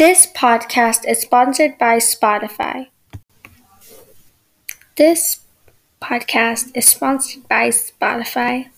This podcast is sponsored by Spotify. This podcast is sponsored by Spotify.